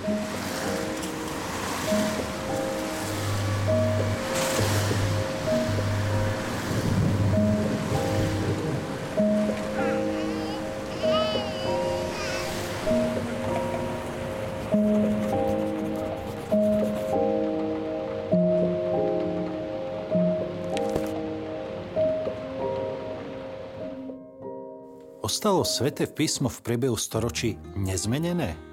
Ostalo sveté písmo v priebehu storočí nezmenené?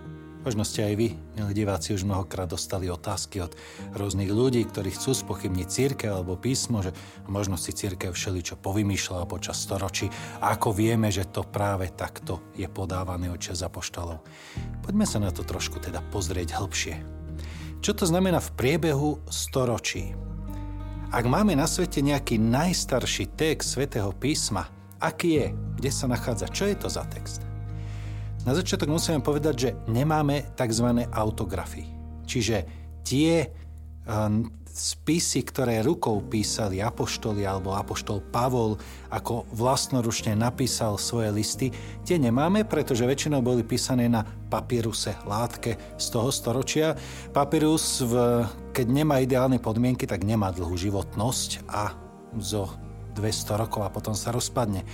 Možno ste aj vy, milí diváci, už mnohokrát dostali otázky od rôznych ľudí, ktorí chcú spochybniť církev alebo písmo, že možno si církev všeličo povymýšľala počas storočí. A ako vieme, že to práve takto je podávané od čas apoštolov. Poďme sa na to trošku teda pozrieť hĺbšie. Čo to znamená v priebehu storočí? Ak máme na svete nejaký najstarší text svätého písma, aký je, kde sa nachádza, čo je to za text. Na začiatok musíme povedať, že nemáme tzv. autografy. Čiže tie um, spisy, ktoré rukou písali apoštoli alebo apoštol Pavol, ako vlastnoručne napísal svoje listy, tie nemáme, pretože väčšinou boli písané na papíruse, látke z toho storočia. Papírus, v, keď nemá ideálne podmienky, tak nemá dlhú životnosť a zo 200 rokov a potom sa rozpadne.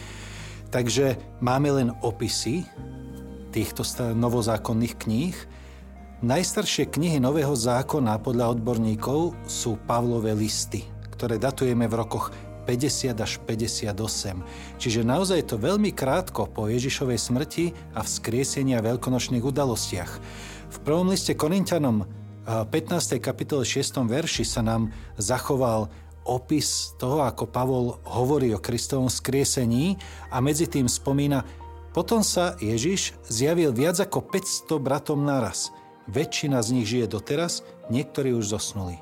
Takže máme len opisy týchto novozákonných kníh. Najstaršie knihy Nového zákona podľa odborníkov sú Pavlové listy, ktoré datujeme v rokoch 50 až 58. Čiže naozaj to veľmi krátko po Ježišovej smrti a vzkriesení a veľkonočných udalostiach. V prvom liste Korintianom 15. kapitole 6. verši sa nám zachoval opis toho, ako Pavol hovorí o Kristovom skriesení a medzi tým spomína, potom sa Ježiš zjavil viac ako 500 bratom naraz. Väčšina z nich žije doteraz, niektorí už zosnuli.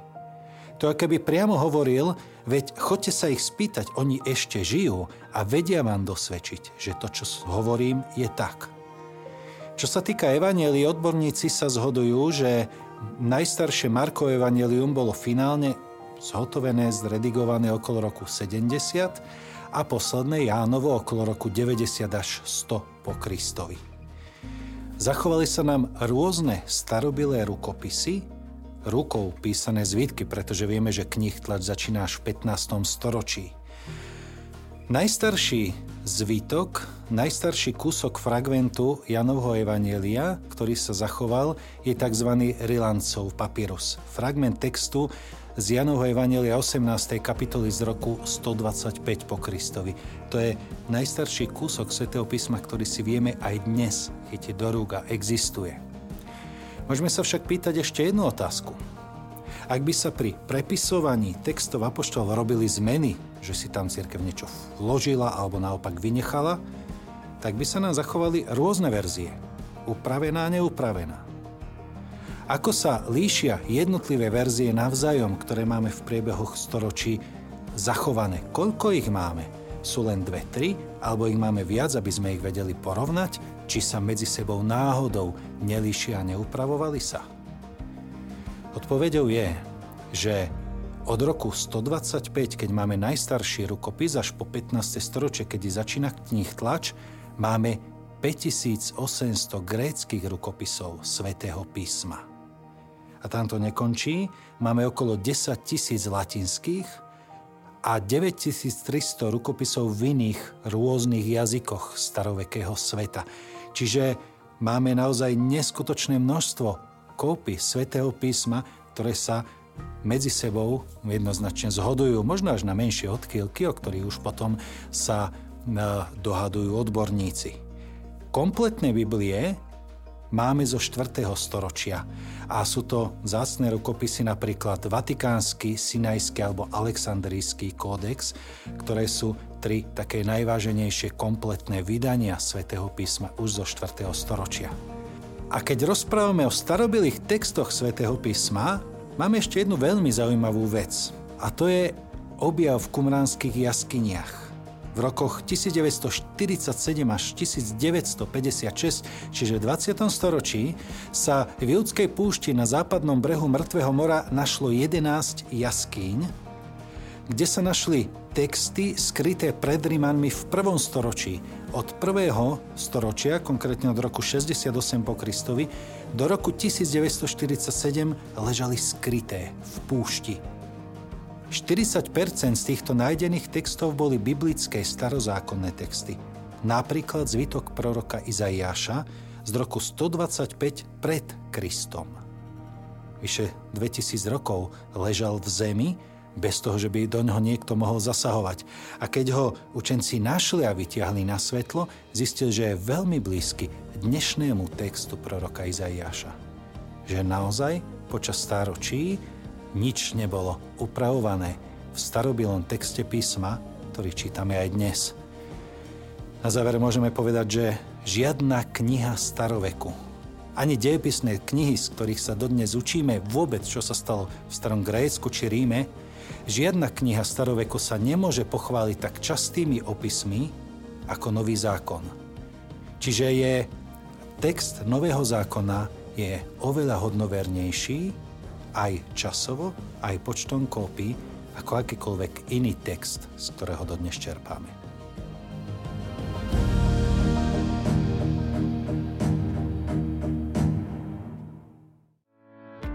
To keby priamo hovoril, veď chodte sa ich spýtať, oni ešte žijú a vedia vám dosvedčiť, že to, čo hovorím, je tak. Čo sa týka evanelii, odborníci sa zhodujú, že najstaršie Marko evanelium bolo finálne zhotovené, zredigované okolo roku 70 a posledné Jánovo okolo roku 90 až 100 po Kristovi. Zachovali sa nám rôzne starobilé rukopisy, rukou písané zvítky, pretože vieme, že knih tlač začína až v 15. storočí. Najstarší zvítok, najstarší kúsok fragmentu Janovho Evanielia, ktorý sa zachoval, je tzv. Rilancov papyrus. Fragment textu z Janovho Evangelia 18. kapitoly z roku 125 po Kristovi. To je najstarší kúsok svätého písma, ktorý si vieme aj dnes chytiť do rúk a existuje. Môžeme sa však pýtať ešte jednu otázku. Ak by sa pri prepisovaní textov apoštolov robili zmeny, že si tam cirkev niečo vložila alebo naopak vynechala, tak by sa nám zachovali rôzne verzie. Upravená a neupravená. Ako sa líšia jednotlivé verzie navzájom, ktoré máme v priebehoch storočí zachované? Koľko ich máme? Sú len dve, tri? Alebo ich máme viac, aby sme ich vedeli porovnať? Či sa medzi sebou náhodou nelíšia a neupravovali sa? Odpovedou je, že od roku 125, keď máme najstarší rukopis, až po 15. storočie, kedy začína knih tlač, máme 5800 gréckých rukopisov svätého písma. A tam to nekončí. Máme okolo 10 tisíc latinských a 9300 rukopisov v iných rôznych jazykoch starovekého sveta. Čiže máme naozaj neskutočné množstvo kópy svätého písma, ktoré sa medzi sebou jednoznačne zhodujú, možno až na menšie odkýlky, o ktorých už potom sa e, dohadujú odborníci. Kompletné Biblie máme zo 4. storočia a sú to zácne rukopisy napríklad Vatikánsky, Sinajský alebo Aleksandrijský kódex, ktoré sú tri také najváženejšie kompletné vydania svätého písma už zo 4. storočia. A keď rozprávame o starobilých textoch svätého písma, máme ešte jednu veľmi zaujímavú vec. A to je objav v kumránskych jaskyniach v rokoch 1947 až 1956, čiže v 20. storočí, sa v Judskej púšti na západnom brehu Mŕtvého mora našlo 11 jaskýň, kde sa našli texty skryté pred Rimanmi v prvom storočí. Od prvého storočia, konkrétne od roku 68 po Kristovi, do roku 1947 ležali skryté v púšti. 40% z týchto nájdených textov boli biblické starozákonné texty. Napríklad zvitok proroka Izaiáša z roku 125 pred Kristom. Vyše 2000 rokov ležal v zemi, bez toho, že by do ňoho niekto mohol zasahovať. A keď ho učenci našli a vytiahli na svetlo, zistil, že je veľmi blízky dnešnému textu proroka Izaiáša. Že naozaj počas stáročí nič nebolo upravované v starobilom texte písma, ktorý čítame aj dnes. Na záver môžeme povedať, že žiadna kniha staroveku, ani dejepisné knihy, z ktorých sa dodnes učíme vôbec, čo sa stalo v starom Grécku či Ríme, žiadna kniha staroveku sa nemôže pochváliť tak častými opismi ako Nový zákon. Čiže je text Nového zákona je oveľa hodnovernejší aj časovo, aj počtom kópy, ako akýkoľvek iný text, z ktorého dodnes čerpáme.